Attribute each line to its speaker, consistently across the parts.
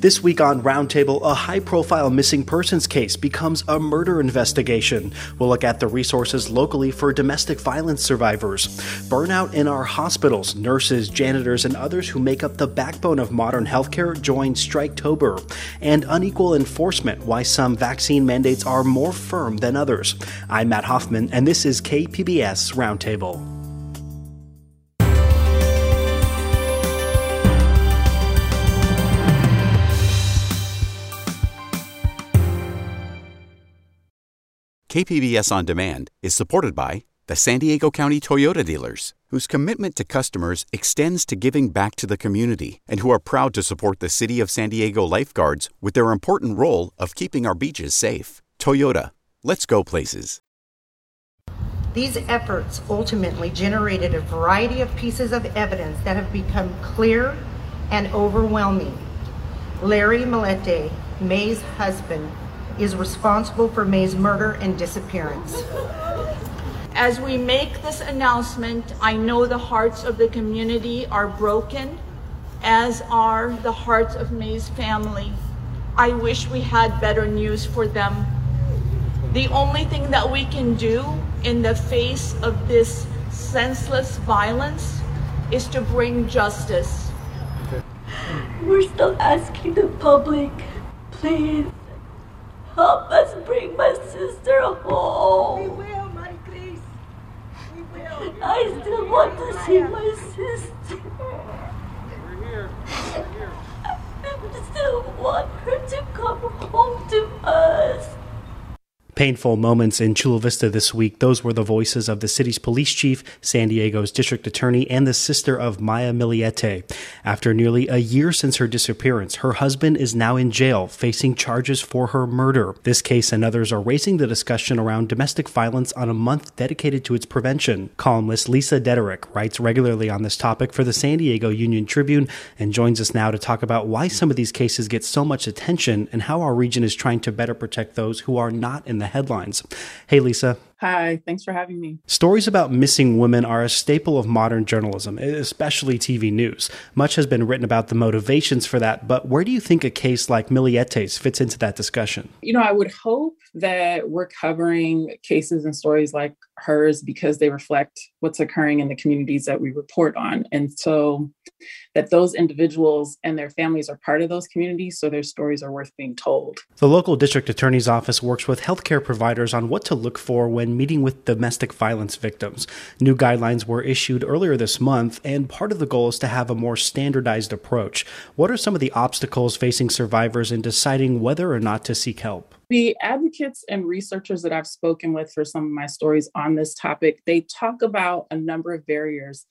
Speaker 1: This week on Roundtable, a high profile missing persons case becomes a murder investigation. We'll look at the resources locally for domestic violence survivors. Burnout in our hospitals, nurses, janitors, and others who make up the backbone of modern healthcare join Striketober. And unequal enforcement, why some vaccine mandates are more firm than others. I'm Matt Hoffman, and this is KPBS Roundtable.
Speaker 2: KPBS On Demand is supported by the San Diego County Toyota dealers, whose commitment to customers extends to giving back to the community and who are proud to support the City of San Diego lifeguards with their important role of keeping our beaches safe. Toyota, let's go places.
Speaker 3: These efforts ultimately generated a variety of pieces of evidence that have become clear and overwhelming. Larry Millete, May's husband, is responsible for May's murder and disappearance.
Speaker 4: As we make this announcement, I know the hearts of the community are broken, as are the hearts of May's family. I wish we had better news for them. The only thing that we can do in the face of this senseless violence is to bring justice.
Speaker 5: We're still asking the public, please help us bring my sister home.
Speaker 3: We will, Maricris. We will.
Speaker 5: I still want to see my sister.
Speaker 6: We're here. We're here.
Speaker 5: I still want her to come home to us.
Speaker 1: Painful moments in Chula Vista this week. Those were the voices of the city's police chief, San Diego's district attorney, and the sister of Maya Millete. After nearly a year since her disappearance, her husband is now in jail, facing charges for her murder. This case and others are raising the discussion around domestic violence on a month dedicated to its prevention. Columnist Lisa Deaderick writes regularly on this topic for the San Diego Union Tribune and joins us now to talk about why some of these cases get so much attention and how our region is trying to better protect those who are not in the headlines. Hey, Lisa.
Speaker 7: Hi, thanks for having me.
Speaker 1: Stories about missing women are a staple of modern journalism, especially TV news. Much has been written about the motivations for that, but where do you think a case like Millete's fits into that discussion?
Speaker 7: You know, I would hope that we're covering cases and stories like hers because they reflect what's occurring in the communities that we report on. And so that those individuals and their families are part of those communities, so their stories are worth being told.
Speaker 1: The local district attorney's office works with healthcare providers on what to look for when meeting with domestic violence victims. New guidelines were issued earlier this month, and part of the goal is to have a more standardized approach. What are some of the obstacles facing survivors in deciding whether or not to seek help?
Speaker 7: The advocates and researchers that I've spoken with for some of my stories on this topic, they talk about a number of barriers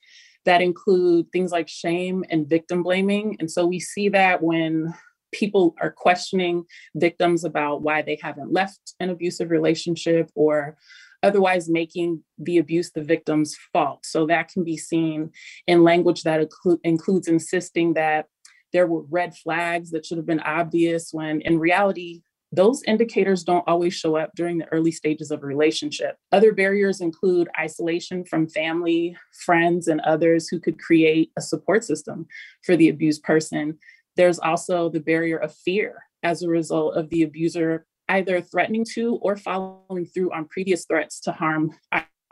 Speaker 7: that include things like shame and victim blaming. And so we see that when people are questioning victims about why they haven't left an abusive relationship or otherwise making the abuse the victim's fault. So that can be seen in language that inclu- includes insisting that there were red flags that should have been obvious when in reality, those indicators don't always show up during the early stages of a relationship. Other barriers include isolation from family, friends, and others who could create a support system for the abused person. There's also the barrier of fear as a result of the abuser either threatening to or following through on previous threats to harm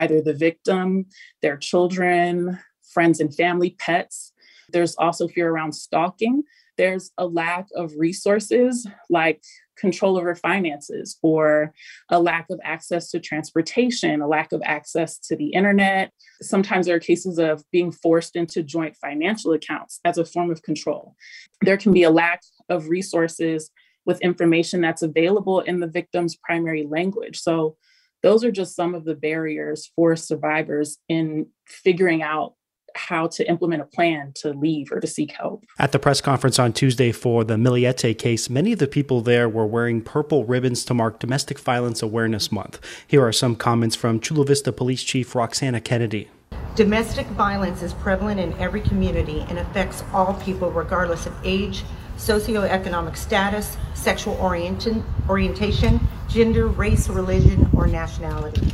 Speaker 7: either the victim, their children, friends and family, pets. There's also fear around stalking. There's a lack of resources like control over finances or a lack of access to transportation, a lack of access to the internet. Sometimes there are cases of being forced into joint financial accounts as a form of control. There can be a lack of resources with information that's available in the victim's primary language. So, those are just some of the barriers for survivors in figuring out how to implement a plan to leave or to seek help.
Speaker 1: At the press conference on Tuesday for the Millete case, many of the people there were wearing purple ribbons to mark Domestic Violence Awareness Month. Here are some comments from Chula Vista Police Chief Roxana Kennedy.
Speaker 3: Domestic violence is prevalent in every community and affects all people regardless of age, socioeconomic status, sexual orientation, gender, race, religion, or nationality.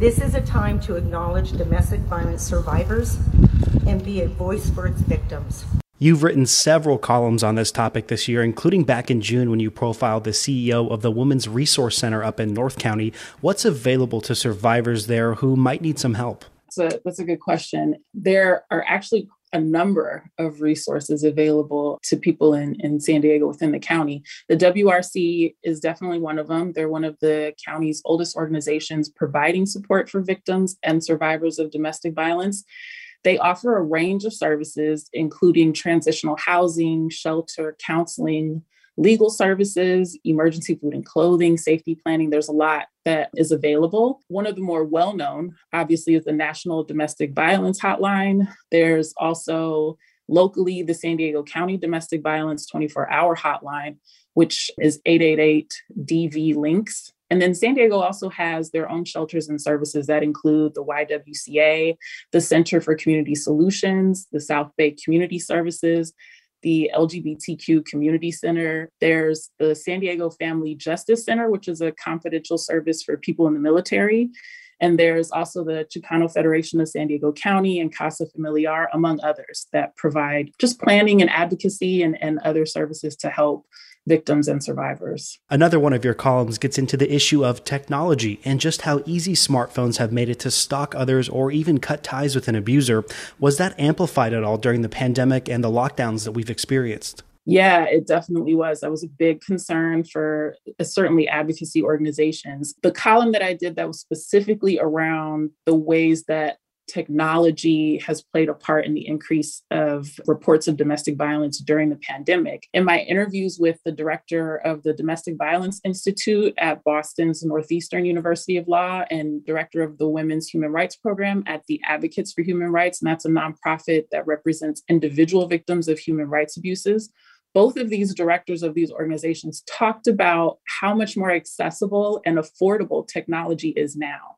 Speaker 3: This is a time to acknowledge domestic violence survivors and be a voice for its victims.
Speaker 1: You've written several columns on this topic this year, including back in June when you profiled the CEO of the Women's Resource Center up in North County. What's available to survivors there who might need some help?
Speaker 7: That's a, that's a good question. There are actually a number of resources available to people in, in San Diego within the county. The WRC is definitely one of them. They're one of the county's oldest organizations providing support for victims and survivors of domestic violence. They offer a range of services, including transitional housing, shelter, counseling, legal services, emergency food and clothing, safety planning. There's a lot that is available. One of the more well known, obviously, is the National Domestic Violence Hotline. There's also locally the San Diego County Domestic Violence 24 hour hotline, which is 888 DV Links. And then San Diego also has their own shelters and services that include the YWCA, the Center for Community Solutions, the South Bay Community Services, the LGBTQ Community Center. There's the San Diego Family Justice Center, which is a confidential service for people in the military. And there's also the Chicano Federation of San Diego County and Casa Familiar, among others, that provide just planning and advocacy and, and other services to help victims and survivors.
Speaker 1: Another one of your columns gets into the issue of technology and just how easy smartphones have made it to stalk others or even cut ties with an abuser. Was that amplified at all during the pandemic and the lockdowns that we've experienced?
Speaker 7: Yeah, it definitely was. That was a big concern for uh, certainly advocacy organizations. The column that I did that was specifically around the ways that technology has played a part in the increase of reports of domestic violence during the pandemic. In my interviews with the director of the Domestic Violence Institute at Boston's Northeastern University of Law and director of the Women's Human Rights Program at the Advocates for Human Rights, and that's a nonprofit that represents individual victims of human rights abuses both of these directors of these organizations talked about how much more accessible and affordable technology is now.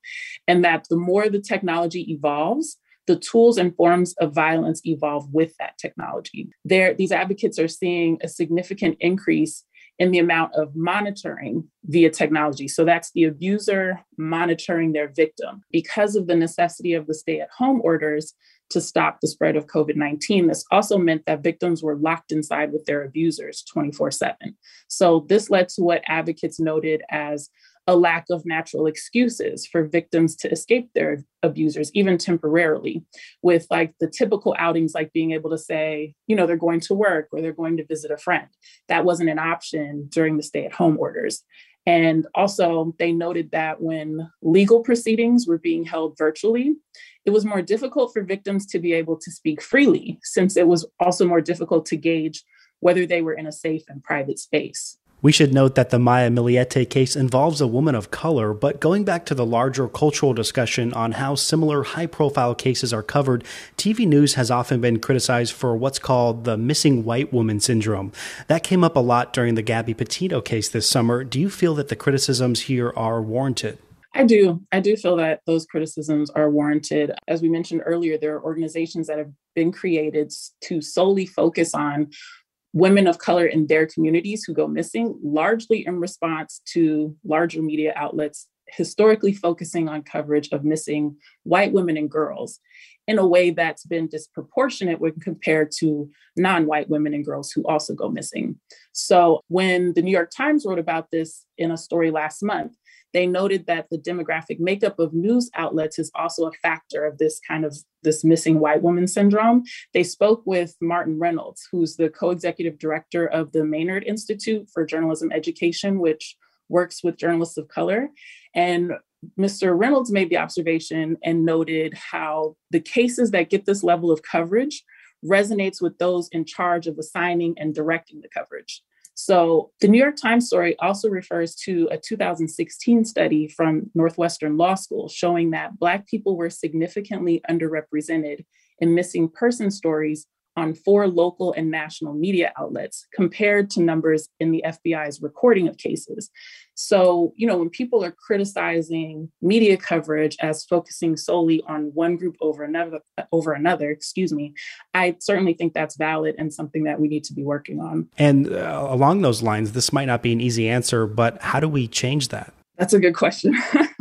Speaker 7: And that the more the technology evolves, the tools and forms of violence evolve with that technology. There, these advocates are seeing a significant increase in the amount of monitoring via technology. So that's the abuser monitoring their victim. Because of the necessity of the stay at home orders, to stop the spread of COVID 19. This also meant that victims were locked inside with their abusers 24 7. So, this led to what advocates noted as a lack of natural excuses for victims to escape their abusers, even temporarily, with like the typical outings, like being able to say, you know, they're going to work or they're going to visit a friend. That wasn't an option during the stay at home orders. And also, they noted that when legal proceedings were being held virtually, it was more difficult for victims to be able to speak freely, since it was also more difficult to gauge whether they were in a safe and private space.
Speaker 1: We should note that the Maya Millete case involves a woman of color, but going back to the larger cultural discussion on how similar high profile cases are covered, TV news has often been criticized for what's called the missing white woman syndrome. That came up a lot during the Gabby Petito case this summer. Do you feel that the criticisms here are warranted?
Speaker 7: I do. I do feel that those criticisms are warranted. As we mentioned earlier, there are organizations that have been created to solely focus on women of color in their communities who go missing, largely in response to larger media outlets historically focusing on coverage of missing white women and girls in a way that's been disproportionate when compared to non white women and girls who also go missing. So, when the New York Times wrote about this in a story last month, they noted that the demographic makeup of news outlets is also a factor of this kind of this missing white woman syndrome. They spoke with Martin Reynolds, who's the co-executive director of the Maynard Institute for Journalism Education, which works with journalists of color. And Mr. Reynolds made the observation and noted how the cases that get this level of coverage resonates with those in charge of assigning and directing the coverage. So the New York Times story also refers to a 2016 study from Northwestern Law School showing that Black people were significantly underrepresented in missing person stories on four local and national media outlets compared to numbers in the FBI's recording of cases. So, you know, when people are criticizing media coverage as focusing solely on one group over another over another, excuse me, I certainly think that's valid and something that we need to be working on.
Speaker 1: And uh, along those lines, this might not be an easy answer, but how do we change that?
Speaker 7: That's a good question.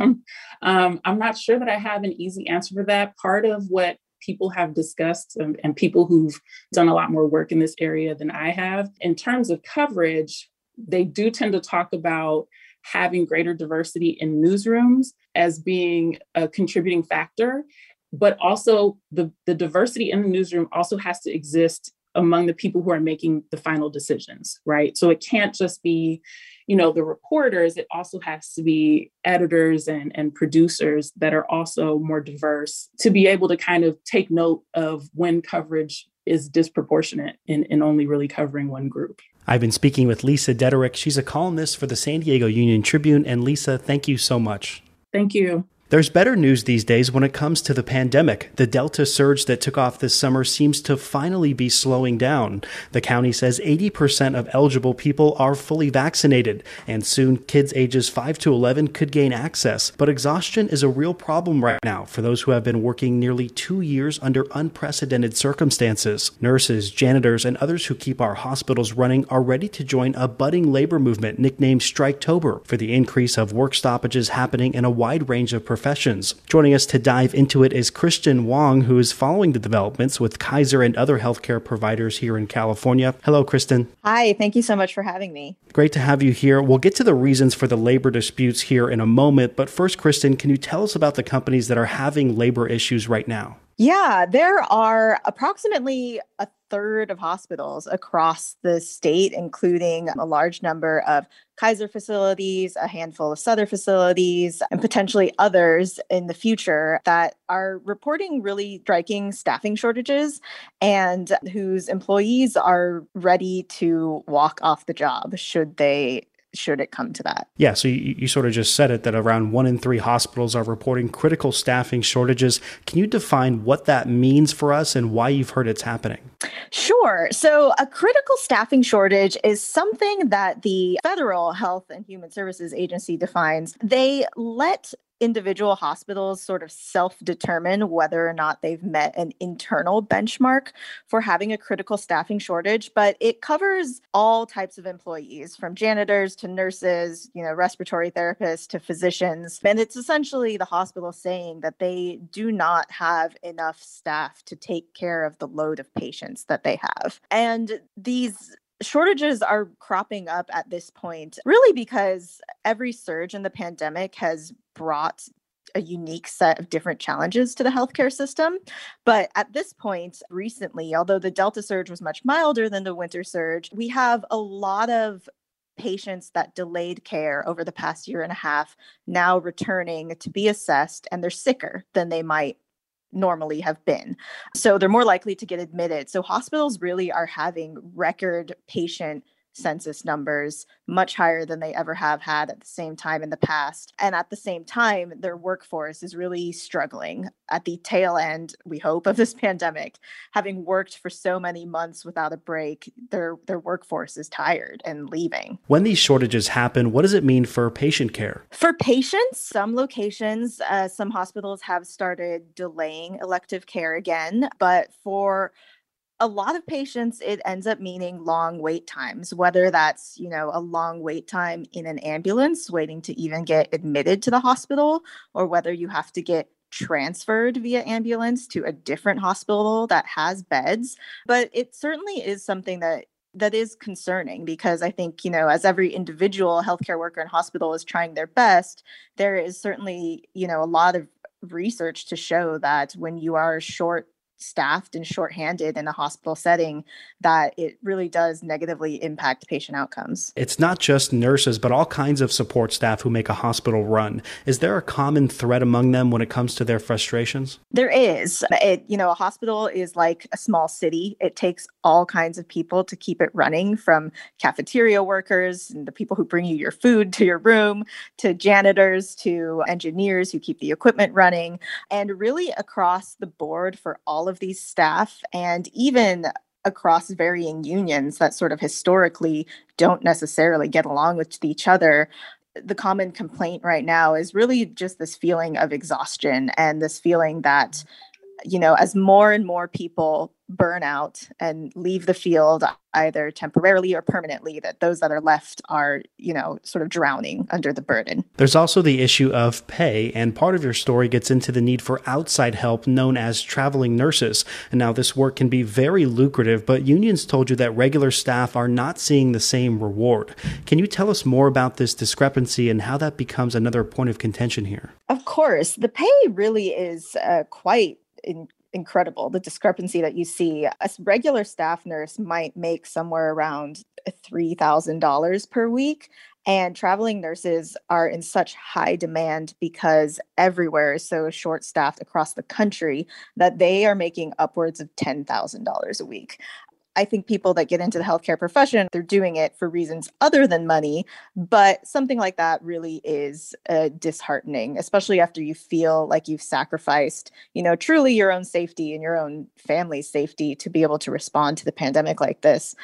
Speaker 7: um, I'm not sure that I have an easy answer for that. Part of what people have discussed and, people who've done a lot more work in this area than I have, in terms of coverage, they do tend to talk about having greater diversity in newsrooms as being a contributing factor but also the, the diversity in the newsroom also has to exist among the people who are making the final decisions right? So it can't just be you know the reporters it also has to be editors and, and producers that are also more diverse to be able to kind of take note of when coverage is disproportionate in, in only really covering one group
Speaker 1: I've been speaking with Lisa Deaderick. She's a columnist for the San Diego Union Tribune. And Lisa, thank you so much.
Speaker 7: Thank you.
Speaker 1: There's better news these days when it comes to the pandemic. The Delta surge that took off this summer seems to finally be slowing down. The county says 80% of eligible people are fully vaccinated, and soon kids ages 5 to 11 could gain access. But exhaustion is a real problem right now for those who have been working nearly two years under unprecedented circumstances. Nurses, janitors, and others who keep our hospitals running are ready to join a budding labor movement nicknamed Striketober for the increase of work stoppages happening in a wide range of professions professions. Joining us to dive into it is Kristen Hwang, who is following the developments with Kaiser and other healthcare providers here in California. Hello, Kristen.
Speaker 8: Hi, thank you so much for having me.
Speaker 1: Great to have you here. We'll get to the reasons for the labor disputes here in a moment, but first, Kristen, can you tell us about the companies that are having labor issues right now?
Speaker 8: Yeah, there are approximately a third of hospitals across the state, including a large number of Kaiser facilities, a handful of Sutter facilities, and potentially others in the future that are reporting really striking staffing shortages and whose employees are ready to walk off the job should they should it come to that.
Speaker 1: Yeah, so you, you, sort of just said it that around one in three hospitals are reporting critical staffing shortages. Can you define what that means for us and why you've heard it's happening?
Speaker 8: Sure. So, a critical staffing shortage is something that the Federal Health and Human Services Agency defines. They let individual hospitals sort of self determine whether or not they've met an internal benchmark for having a critical staffing shortage, but it covers all types of employees from janitors to nurses, you know, respiratory therapists to physicians. And it's essentially the hospital saying that they do not have enough staff to take care of the load of patients that they have. And these shortages are cropping up at this point really because every surge in the pandemic has brought a unique set of different challenges to the healthcare system. But at this point, recently, although the Delta surge was much milder than the winter surge, we have a lot of patients that delayed care over the past year and a half now returning to be assessed and they're sicker than they might normally have been. So they're more likely to get admitted. So hospitals really are having record patient census numbers much higher than they ever have had at the same time in the past. And at the same time, their workforce is really struggling at the tail end, we hope, of this pandemic. Having worked for so many months without a break, their their workforce is tired and leaving.
Speaker 1: When these shortages happen, what does it mean for patient care?
Speaker 8: For patients, some locations, uh, some hospitals have started delaying elective care again, but for a lot of patients it ends up meaning long wait times whether that's you know a long wait time in an ambulance waiting to even get admitted to the hospital or whether you have to get transferred via ambulance to a different hospital that has beds. But it certainly is something that that is concerning because I think, you know, as every individual healthcare worker in hospital is trying their best, there is certainly, you know, a lot of research to show that when you are short staffed and shorthanded in a hospital setting that it really does negatively impact patient outcomes.
Speaker 1: It's not just nurses, but all kinds of support staff who make a hospital run. Is there a common thread among them when it comes to their frustrations?
Speaker 8: There is. It, you know, a hospital is like a small city. It takes all kinds of people to keep it running from cafeteria workers and the people who bring you your food to your room to janitors to engineers who keep the equipment running and really across the board for all of of these staff and even across varying unions that sort of historically don't necessarily get along with each other the common complaint right now is really just this feeling of exhaustion and this feeling that you know as more and more people burn out and leave the field either temporarily or permanently that those that are left are you know sort of drowning under the burden.
Speaker 1: There's also the issue of pay and part of your story gets into the need for outside help known as traveling nurses. And now this work can be very lucrative but unions told you that regular staff are not seeing the same reward. Can you tell us more about this discrepancy and how that becomes another point of contention here?
Speaker 8: Of course. The pay really is uh, quite in, incredible the discrepancy that you see a regular staff nurse might make somewhere around $3000 per week and traveling nurses are in such high demand because everywhere is so short staffed across the country that they are making upwards of $10,000 a week. I think people that get into the healthcare profession, they're doing it for reasons other than money. But something like that really is uh, disheartening, especially after you feel like you've sacrificed, you know, truly your own safety and your own family's safety to be able to respond to the pandemic like this.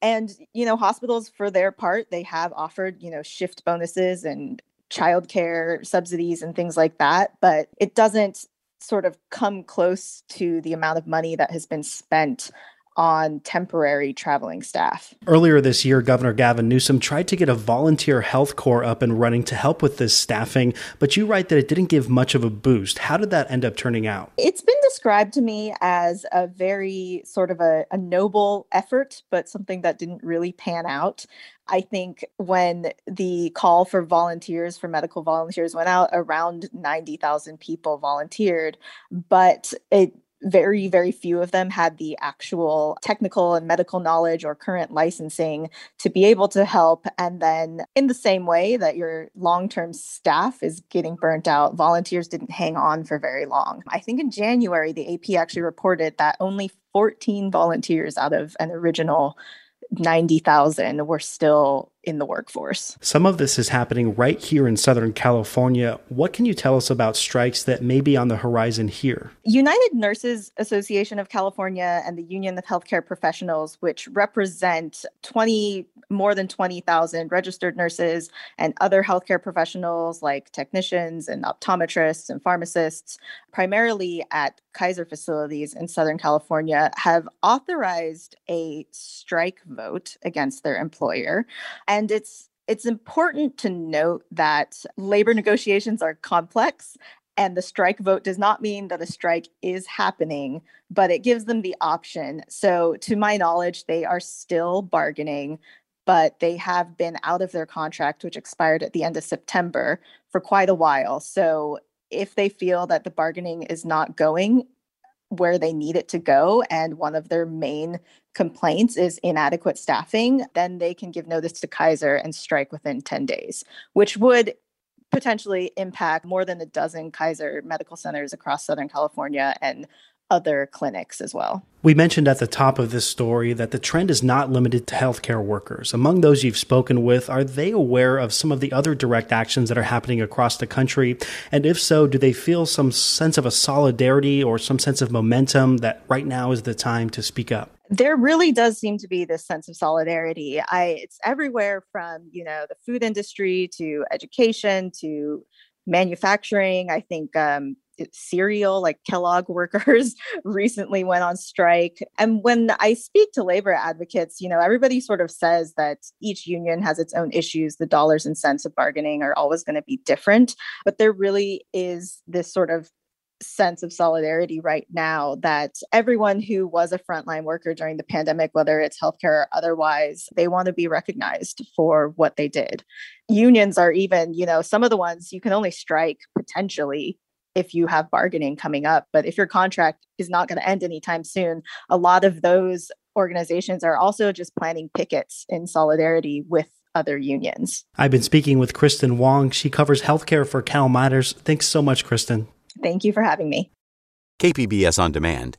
Speaker 8: And, you know, hospitals, for their part, they have offered, you know, shift bonuses and childcare subsidies and things like that. But it doesn't sort of come close to the amount of money that has been spent on temporary traveling staff.
Speaker 1: Earlier this year, Governor Gavin Newsom tried to get a volunteer health corps up and running to help with this staffing, but you write that it didn't give much of a boost. How did that end up turning out?
Speaker 8: It's been described to me as a very sort of a, a noble effort, but something that didn't really pan out. I think when the call for volunteers, for medical volunteers, went out, around 90,000 people volunteered, but it very, very few of them had the actual technical and medical knowledge or current licensing to be able to help. And then, in the same way that your long term staff is getting burnt out, volunteers didn't hang on for very long. I think in January, the AP actually reported that only 14 volunteers out of an original 90,000 were still in the workforce.
Speaker 1: Some of this is happening right here in Southern California. What can you tell us about strikes that may be on the horizon here?
Speaker 8: United Nurses Association of California and the Union of Healthcare Professionals, which represent 20 more than 20,000 registered nurses and other healthcare professionals like technicians and optometrists and pharmacists, primarily at Kaiser facilities in Southern California, have authorized a strike vote against their employer. And it's it's important to note that labor negotiations are complex and the strike vote does not mean that a strike is happening, but it gives them the option. So, to my knowledge, they are still bargaining, but they have been out of their contract, which expired at the end of September, for quite a while. So, if they feel that the bargaining is not going where they need it to go and one of their main complaints is inadequate staffing, then they can give notice to Kaiser and strike within 10 days, which would potentially impact more than a dozen Kaiser medical centers across Southern California and other clinics as well.
Speaker 1: We mentioned at the top of this story that the trend is not limited to healthcare workers. Among those you've spoken with, are they aware of some of the other direct actions that are happening across the country? And if so, do they feel some sense of a solidarity or some sense of momentum that right now is the time to speak up?
Speaker 8: There really does seem to be this sense of solidarity. I it's everywhere from, you know, the food industry to education to manufacturing. I think um, cereal, like Kellogg workers recently went on strike. And when I speak to labor advocates, you know, everybody sort of says that each union has its own issues. The dollars and cents of bargaining are always going to be different. But there really is this sort of sense of solidarity right now that everyone who was a frontline worker during the pandemic, whether it's healthcare or otherwise, they want to be recognized for what they did. Unions are even, you know, some of the ones you can only strike potentially if you have bargaining coming up. But if your contract is not going to end anytime soon, a lot of those organizations are also just planning pickets in solidarity with other unions.
Speaker 1: I've been speaking with Kristen Hwang. She covers healthcare for Cal Matters. Thanks so much, Kristen.
Speaker 8: Thank you for having me.
Speaker 2: KPBS On Demand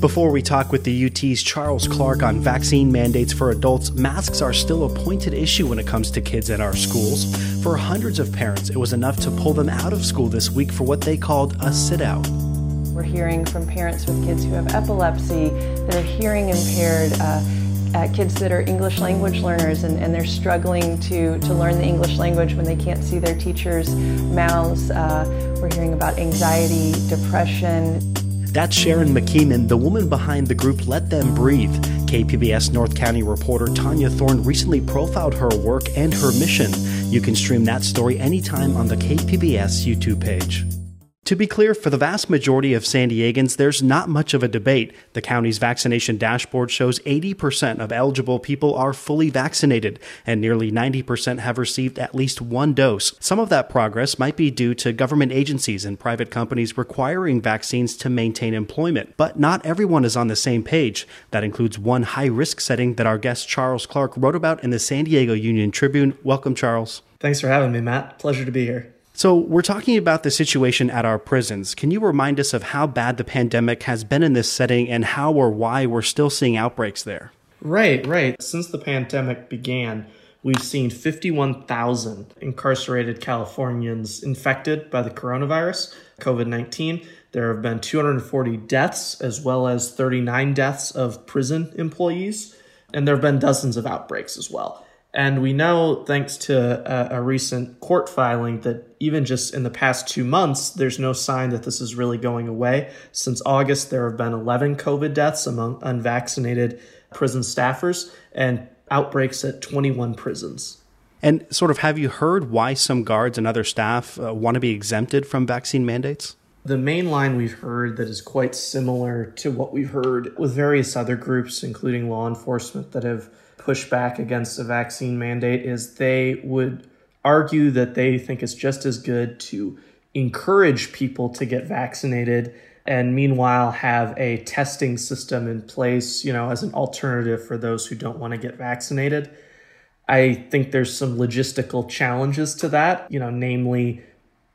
Speaker 1: Before we talk with the UT's Charles Clark on vaccine mandates for adults, masks are still a pointed issue when it comes to kids at our schools. For hundreds of parents, it was enough to pull them out of school this week for what they called a sit out.
Speaker 9: We're hearing from parents with kids who have epilepsy, that are hearing impaired, uh, uh, kids that are English language learners and, and, they're struggling to, to learn the English language when they can't see their teachers' mouths. Uh, we're hearing about anxiety, depression.
Speaker 1: That's Sharon McKeeman, the woman behind the group Let Them Breathe. KPBS North County reporter Tanya Thorne recently profiled her work and her mission. You can stream that story anytime on the KPBS YouTube page. To be clear, for the vast majority of San Diegans, there's not much of a debate. The county's vaccination dashboard shows 80% of eligible people are fully vaccinated, and nearly 90% have received at least one dose. Some of that progress might be due to government agencies and private companies requiring vaccines to maintain employment. But not everyone is on the same page. That includes one high risk setting that our guest Charles Clark wrote about in the San Diego Union Tribune. Welcome, Charles.
Speaker 10: Thanks for having me, Matt. Pleasure to be here.
Speaker 1: So, we're talking about the situation at our prisons. Can you remind us of how bad the pandemic has been in this setting and how or why we're still seeing outbreaks there?
Speaker 10: Right, right. Since the pandemic began, we've seen 51,000 incarcerated Californians infected by the coronavirus, COVID 19. There have been 240 deaths, as well as 39 deaths of prison employees, and there have been dozens of outbreaks as well. And we know, thanks to a, a, recent court filing, that even just in the past two months, there's no sign that this is really going away. Since August, there have been 11 COVID deaths among unvaccinated prison staffers and outbreaks at 21 prisons.
Speaker 1: And sort of, have you heard why some guards and other staff uh, want to be exempted from vaccine mandates?
Speaker 10: The main line we've heard that is quite similar to what we've heard with various other groups, including law enforcement, that have push back against a vaccine mandate is they would argue that they think it's just as good to encourage people to get vaccinated and meanwhile have a testing system in place, you know, as an alternative for those who don't want to get vaccinated. I think there's some logistical challenges to that, you know, namely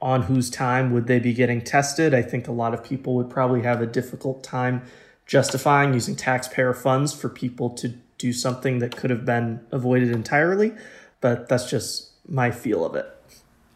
Speaker 10: on whose time would they be getting tested? I think a lot of people would probably have a difficult time justifying using taxpayer funds for people to do something that could have been avoided entirely, but that's just my feel of it.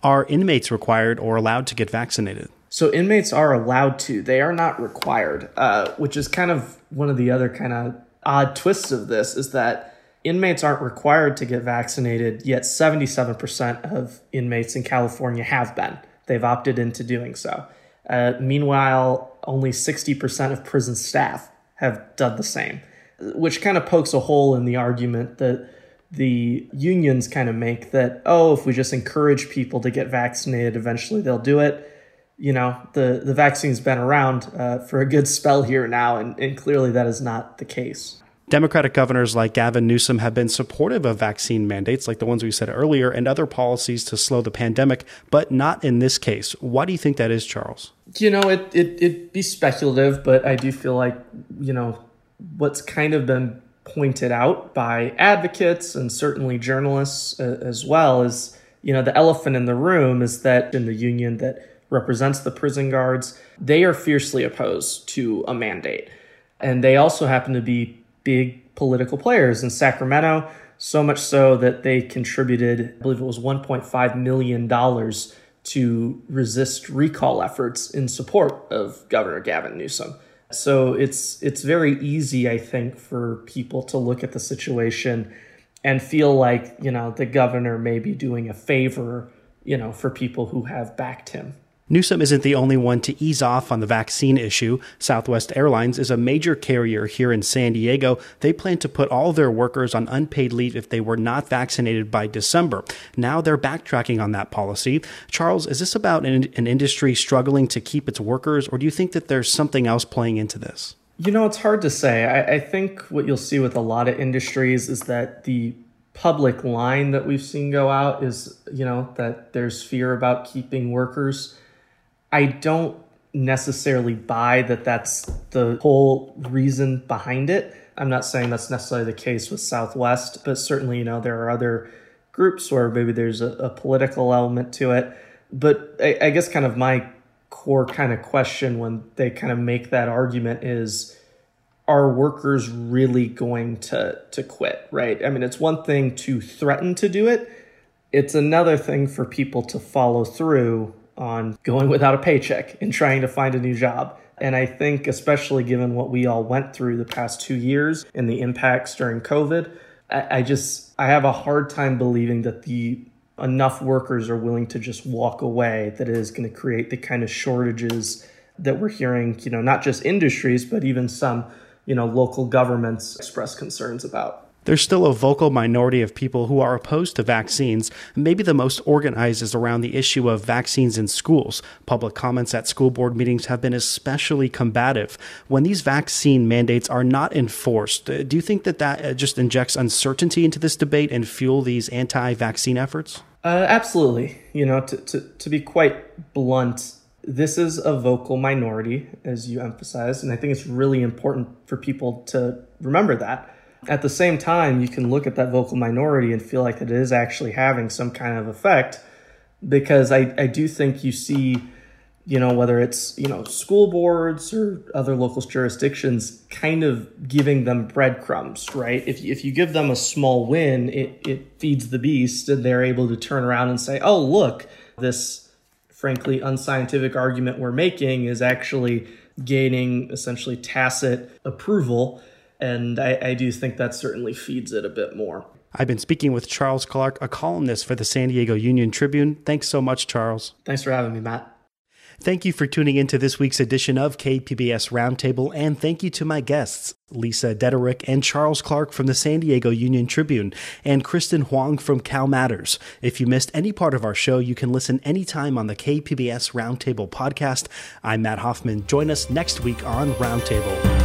Speaker 1: Are inmates required or allowed to get vaccinated?
Speaker 10: So inmates are allowed to. They are not required, uh, which is kind of one of the other kind of odd twists of this is that inmates aren't required to get vaccinated, yet 77% of inmates in California have been. They've opted into doing so. Uh, meanwhile, only 60% of prison staff have done the same which kind of pokes a hole in the argument that the unions kind of make that, oh, if we just encourage people to get vaccinated, eventually they'll do it. You know, the, the vaccine's been around uh, for a good spell here now, and, and clearly that is not the case.
Speaker 1: Democratic governors like Gavin Newsom have been supportive of vaccine mandates, like the ones we said earlier, and other policies to slow the pandemic, but not in this case. Why do you think that is, Charles?
Speaker 10: You know, it, it, it'd be speculative, but I do feel like, you know, what's kind of been pointed out by advocates and certainly journalists uh, as well is you know the elephant in the room is that in the union that represents the prison guards they are fiercely opposed to a mandate. And they also happen to be big political players. In Sacramento so much so that they contributed I believe it was 1.5 million dollars to resist recall efforts in support of Governor Gavin Newsom so it's it's very easy, I think, for people to look at the situation and feel like, you know, the governor may be doing a favor, you know, for people who have backed him.
Speaker 1: Newsom isn't the only one to ease off on the vaccine issue. Southwest Airlines is a major carrier here in San Diego. They plan to put all their workers on unpaid leave if they were not vaccinated by December. Now they're backtracking on that policy. Charles, is this about an, an industry struggling to keep its workers, or do you think that there's something else playing into this?
Speaker 10: You know, it's hard to say. I, I think what you'll see with a lot of industries is that the public line that we've seen go out is, you know, that there's fear about keeping workers I don't necessarily buy that that's the whole reason behind it. I'm not saying that's necessarily the case with Southwest, but certainly, you know, there are other groups where maybe there's a, a political element to it. But I, I guess kind of my core kind of question when they kind of make that argument is are workers really going to to quit right i mean it's one thing to threaten to do it it's another thing for people to follow through on going without a paycheck and trying to find a new job and i think especially given what we all went through the past two years and the impacts during covid I, I just i have a hard time believing that the enough workers are willing to just walk away that it is going to create the kind of shortages that we're hearing you know not just industries but even some you know local governments express concerns about.
Speaker 1: There's still a vocal minority of people who are opposed to vaccines. Maybe the most organized is around the issue of vaccines in schools. Public comments at school board meetings have been especially combative. When these vaccine mandates are not enforced, uh, do you think that that uh, just injects uncertainty into this debate and fuel these anti-vaccine efforts?
Speaker 10: Uh, absolutely. You know, to, to, to be quite blunt, this is a vocal minority, as you emphasized, and I think it's really important for people to remember that. At the same time, you can look at that vocal minority and feel like it is actually having some kind of effect because I, I do think you see, you know, whether it's, you know, school boards or other local jurisdictions kind of giving them breadcrumbs, right? If, if you give them a small win, it, it feeds the beast and they're able to turn around and say, oh, look, this frankly unscientific argument we're making is actually gaining essentially tacit approval. And I, I do think that certainly feeds it a bit more.
Speaker 1: I've been speaking with Charles Clark, a columnist for the San Diego Union Tribune. Thanks so much, Charles.
Speaker 10: Thanks for having me, Matt.
Speaker 1: Thank you for tuning into this week's edition of KPBS Roundtable, and thank you to my guests, Lisa Deaderick and Charles Clark from the San Diego Union Tribune, and Kristen Hwang from Cal Matters. If you missed any part of our show, you can listen anytime on the KPBS Roundtable podcast. I'm Matt Hoffman. Join us next week on Roundtable.